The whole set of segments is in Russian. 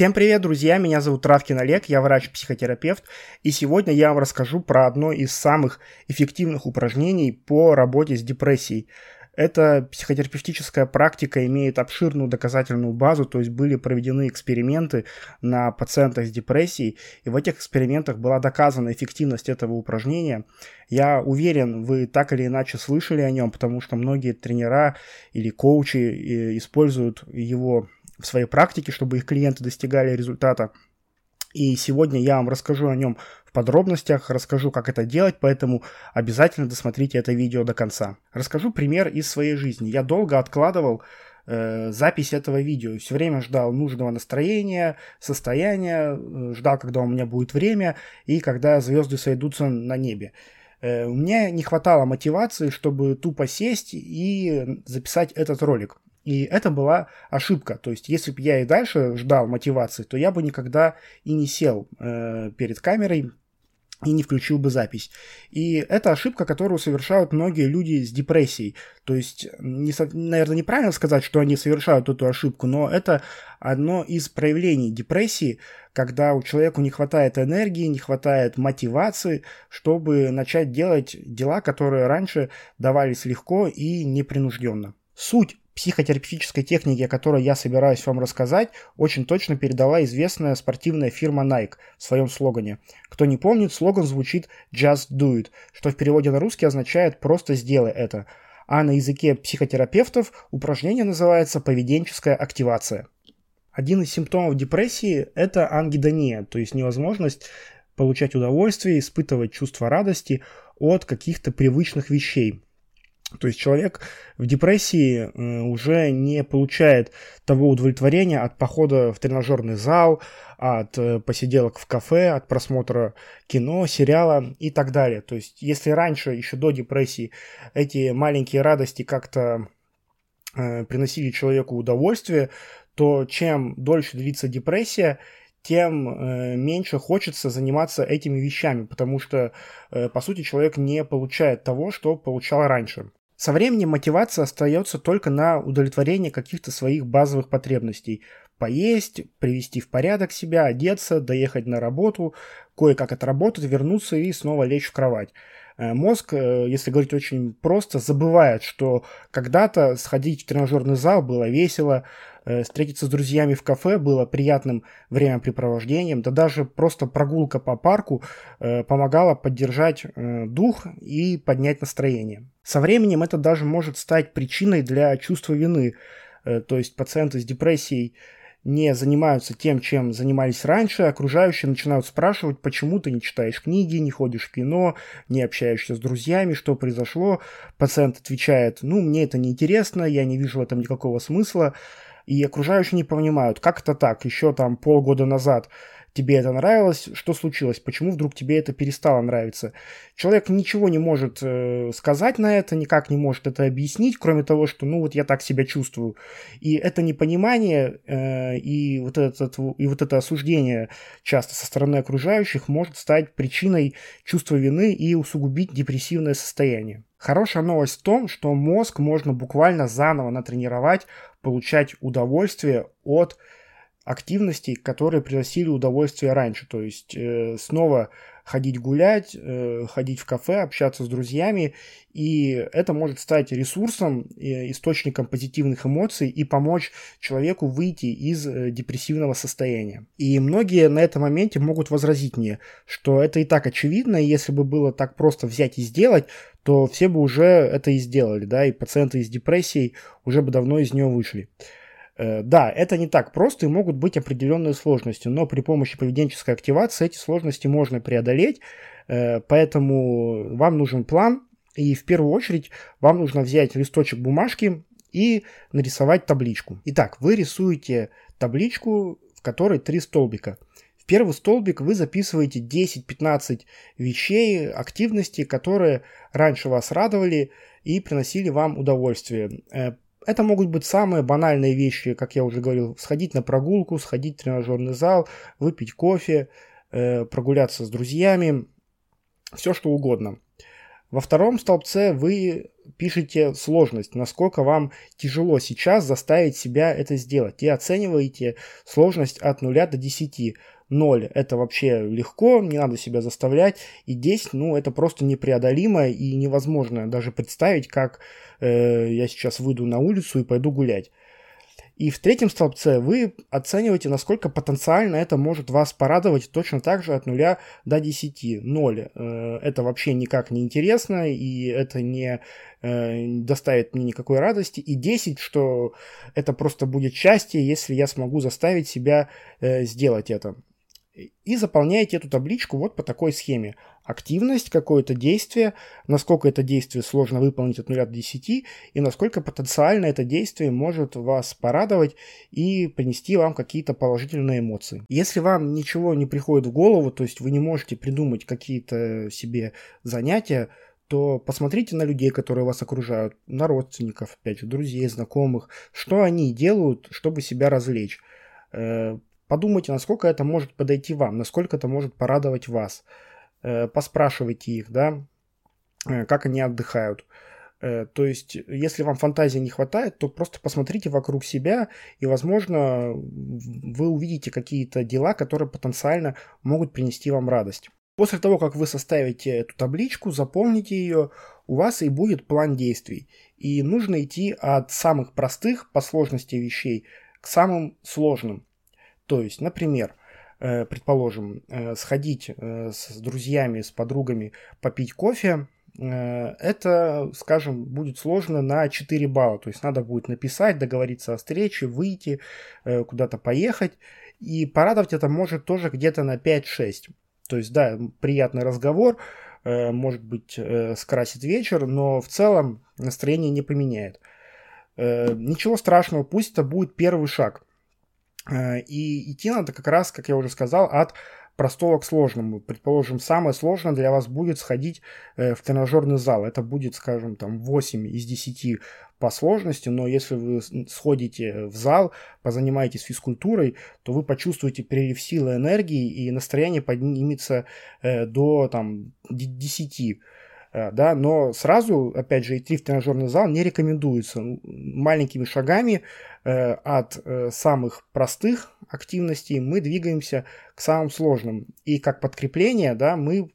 Всем привет, друзья! Меня зовут Травкин Олег, я врач-психотерапевт, и сегодня я вам расскажу про одно из самых эффективных упражнений по работе с депрессией. Эта психотерапевтическая практика имеет обширную доказательную базу, то есть были проведены эксперименты на пациентах с депрессией, и в этих экспериментах была доказана эффективность этого упражнения. Я уверен, вы так или иначе слышали о нем, потому что многие тренера или коучи э, используют его в своей практике, чтобы их клиенты достигали результата. И сегодня я вам расскажу о нем в подробностях, расскажу, как это делать, поэтому обязательно досмотрите это видео до конца. Расскажу пример из своей жизни. Я долго откладывал э, запись этого видео. Все время ждал нужного настроения, состояния, э, ждал, когда у меня будет время и когда звезды сойдутся на небе. Э, у меня не хватало мотивации, чтобы тупо сесть и записать этот ролик. И это была ошибка. То есть, если бы я и дальше ждал мотивации, то я бы никогда и не сел э, перед камерой и не включил бы запись. И это ошибка, которую совершают многие люди с депрессией. То есть, не, наверное, неправильно сказать, что они совершают эту ошибку, но это одно из проявлений депрессии, когда у человека не хватает энергии, не хватает мотивации, чтобы начать делать дела, которые раньше давались легко и непринужденно. Суть психотерапевтической техники, о которой я собираюсь вам рассказать, очень точно передала известная спортивная фирма Nike в своем слогане. Кто не помнит, слоган звучит «Just do it», что в переводе на русский означает «просто сделай это». А на языке психотерапевтов упражнение называется «поведенческая активация». Один из симптомов депрессии – это ангидония, то есть невозможность получать удовольствие, испытывать чувство радости от каких-то привычных вещей – то есть человек в депрессии э, уже не получает того удовлетворения от похода в тренажерный зал, от э, посиделок в кафе, от просмотра кино, сериала и так далее. То есть если раньше, еще до депрессии, эти маленькие радости как-то э, приносили человеку удовольствие, то чем дольше длится депрессия, тем меньше хочется заниматься этими вещами, потому что, по сути, человек не получает того, что получал раньше. Со временем мотивация остается только на удовлетворение каких-то своих базовых потребностей. Поесть, привести в порядок себя, одеться, доехать на работу, кое-как отработать, вернуться и снова лечь в кровать. Э, мозг, э, если говорить очень просто, забывает, что когда-то сходить в тренажерный зал было весело, встретиться с друзьями в кафе было приятным времяпрепровождением, да даже просто прогулка по парку помогала поддержать дух и поднять настроение. Со временем это даже может стать причиной для чувства вины, то есть пациенты с депрессией не занимаются тем, чем занимались раньше, окружающие начинают спрашивать, почему ты не читаешь книги, не ходишь в кино, не общаешься с друзьями, что произошло. Пациент отвечает, ну, мне это не интересно, я не вижу в этом никакого смысла. И окружающие не понимают, как это так, еще там полгода назад тебе это нравилось, что случилось, почему вдруг тебе это перестало нравиться. Человек ничего не может э, сказать на это, никак не может это объяснить, кроме того, что ну вот я так себя чувствую. И это непонимание э, и, вот этот, и вот это осуждение часто со стороны окружающих может стать причиной чувства вины и усугубить депрессивное состояние. Хорошая новость в том, что мозг можно буквально заново натренировать, получать удовольствие от активностей, которые приносили удовольствие раньше. То есть э, снова ходить гулять, э, ходить в кафе, общаться с друзьями. И это может стать ресурсом, э, источником позитивных эмоций и помочь человеку выйти из э, депрессивного состояния. И многие на этом моменте могут возразить мне, что это и так очевидно, и если бы было так просто взять и сделать, то все бы уже это и сделали, да, и пациенты с депрессией уже бы давно из нее вышли. Э, да, это не так просто и могут быть определенные сложности, но при помощи поведенческой активации эти сложности можно преодолеть, э, поэтому вам нужен план, и в первую очередь вам нужно взять листочек бумажки и нарисовать табличку. Итак, вы рисуете табличку, в которой три столбика. В первый столбик вы записываете 10-15 вещей, активностей, которые раньше вас радовали и приносили вам удовольствие. Это могут быть самые банальные вещи, как я уже говорил, сходить на прогулку, сходить в тренажерный зал, выпить кофе, э, прогуляться с друзьями, все что угодно. Во втором столбце вы пишете сложность, насколько вам тяжело сейчас заставить себя это сделать. И оцениваете сложность от 0 до 10. 0 это вообще легко, не надо себя заставлять, и 10, ну, это просто непреодолимо и невозможно даже представить, как э, я сейчас выйду на улицу и пойду гулять. И в третьем столбце вы оцениваете, насколько потенциально это может вас порадовать точно так же от 0 до 10. 0 э, это вообще никак не интересно, и это не э, доставит мне никакой радости. И 10, что это просто будет счастье, если я смогу заставить себя э, сделать это и заполняете эту табличку вот по такой схеме. Активность, какое-то действие, насколько это действие сложно выполнить от 0 до 10, и насколько потенциально это действие может вас порадовать и принести вам какие-то положительные эмоции. Если вам ничего не приходит в голову, то есть вы не можете придумать какие-то себе занятия, то посмотрите на людей, которые вас окружают, на родственников, опять же, друзей, знакомых, что они делают, чтобы себя развлечь э, Подумайте, насколько это может подойти вам, насколько это может порадовать вас. Э, поспрашивайте их, да, э, как они отдыхают. Э, то есть, если вам фантазии не хватает, то просто посмотрите вокруг себя, и, возможно, вы увидите какие-то дела, которые потенциально могут принести вам радость. После того, как вы составите эту табличку, заполните ее, у вас и будет план действий. И нужно идти от самых простых по сложности вещей к самым сложным. То есть, например, э, предположим, э, сходить э, с друзьями, с подругами попить кофе, это, скажем, будет сложно на 4 балла. То есть надо будет написать, договориться о встрече, выйти, куда-то поехать. И порадовать это может тоже где-то на 5-6. То есть, да, приятный разговор, может быть, скрасит вечер, но в целом настроение не поменяет. Ничего страшного, пусть это будет первый шаг – и идти надо как раз, как я уже сказал, от простого к сложному. Предположим, самое сложное для вас будет сходить э, в тренажерный зал. Это будет, скажем, там 8 из 10 по сложности, но если вы сходите в зал, позанимаетесь физкультурой, то вы почувствуете прилив силы энергии, и настроение поднимется э, до там, 10 Э, да, но сразу, опять же, идти в тренажерный зал не рекомендуется. Маленькими шагами э, от э, самых простых активностей мы двигаемся к самым сложным. И как подкрепление, да, мы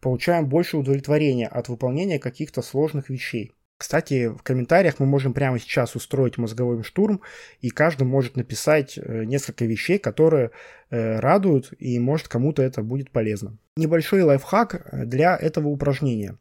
получаем больше удовлетворения от выполнения каких-то сложных вещей. Кстати, в комментариях мы можем прямо сейчас устроить мозговой штурм, и каждый может написать э, несколько вещей, которые э, радуют, и может кому-то это будет полезно. Небольшой лайфхак э, для этого упражнения.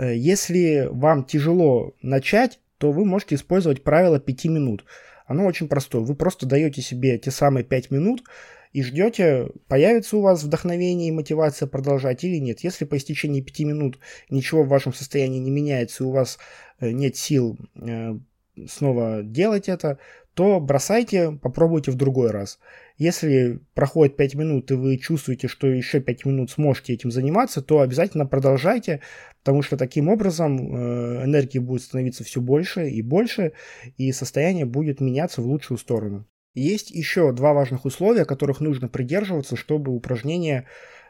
Если вам тяжело начать, то вы можете использовать правило 5 минут. Оно очень простое. Вы просто даете себе те самые 5 минут, и ждете, появится у вас вдохновение и мотивация продолжать или нет. Если по истечении 5 минут ничего в вашем состоянии не меняется, и у вас э, нет сил э, снова делать это, то бросайте, попробуйте в другой раз. Если проходит 5 минут, и вы чувствуете, что еще 5 минут сможете этим заниматься, то обязательно продолжайте, потому что таким образом э, энергии будет становиться все больше и больше, и состояние будет меняться в лучшую сторону. Есть еще два важных условия, которых нужно придерживаться, чтобы упражнение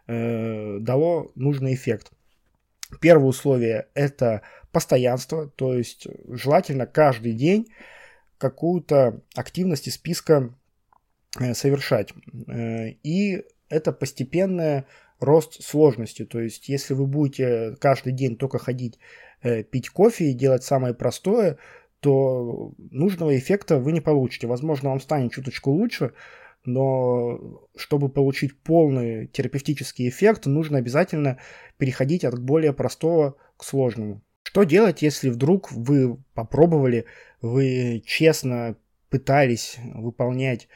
э, дало нужный эффект. Первое условие – это постоянство, то есть желательно каждый день какую-то активность из списка э, совершать. Э, и это постепенный рост сложности. То есть, если вы будете каждый день только ходить э, пить кофе и делать самое простое, то нужного эффекта вы не получите. Возможно, вам станет чуточку лучше, но чтобы получить полный терапевтический эффект, нужно обязательно переходить от более простого к сложному. Что делать, если вдруг вы попробовали, вы честно пытались выполнять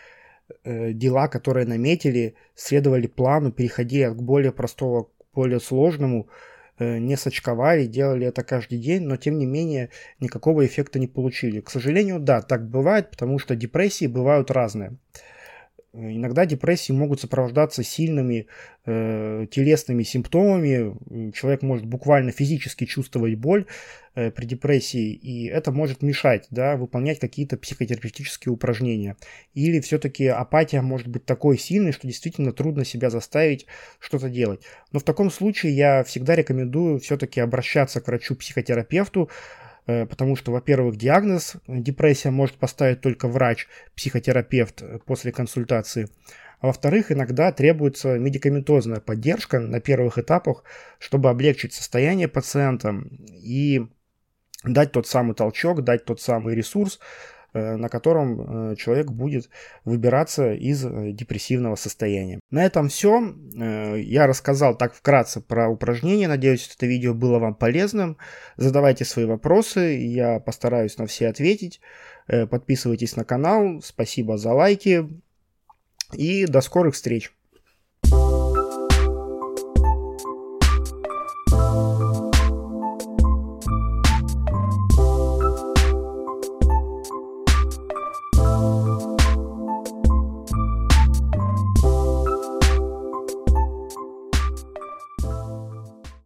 э, дела, которые наметили, следовали плану, переходили от более простого к более сложному, не сочковали, делали это каждый день, но тем не менее никакого эффекта не получили. К сожалению, да, так бывает, потому что депрессии бывают разные. Иногда депрессии могут сопровождаться сильными э, телесными симптомами. Человек может буквально физически чувствовать боль э, при депрессии, и это может мешать да, выполнять какие-то психотерапевтические упражнения. Или все-таки апатия может быть такой сильной, что действительно трудно себя заставить что-то делать. Но в таком случае я всегда рекомендую все-таки обращаться к врачу-психотерапевту, потому что, во-первых, диагноз депрессия может поставить только врач, психотерапевт э, после консультации. А во-вторых, иногда требуется медикаментозная поддержка на первых этапах, чтобы облегчить состояние пациента и дать тот самый толчок, дать тот самый ресурс, Э, на котором э, человек будет выбираться из э, депрессивного состояния. На этом все. Я рассказал так вкратце про упражнения. Надеюсь, это видео было вам полезным. Задавайте свои вопросы, я постараюсь на все ответить. Подписывайтесь на канал. Спасибо за лайки. И до скорых встреч.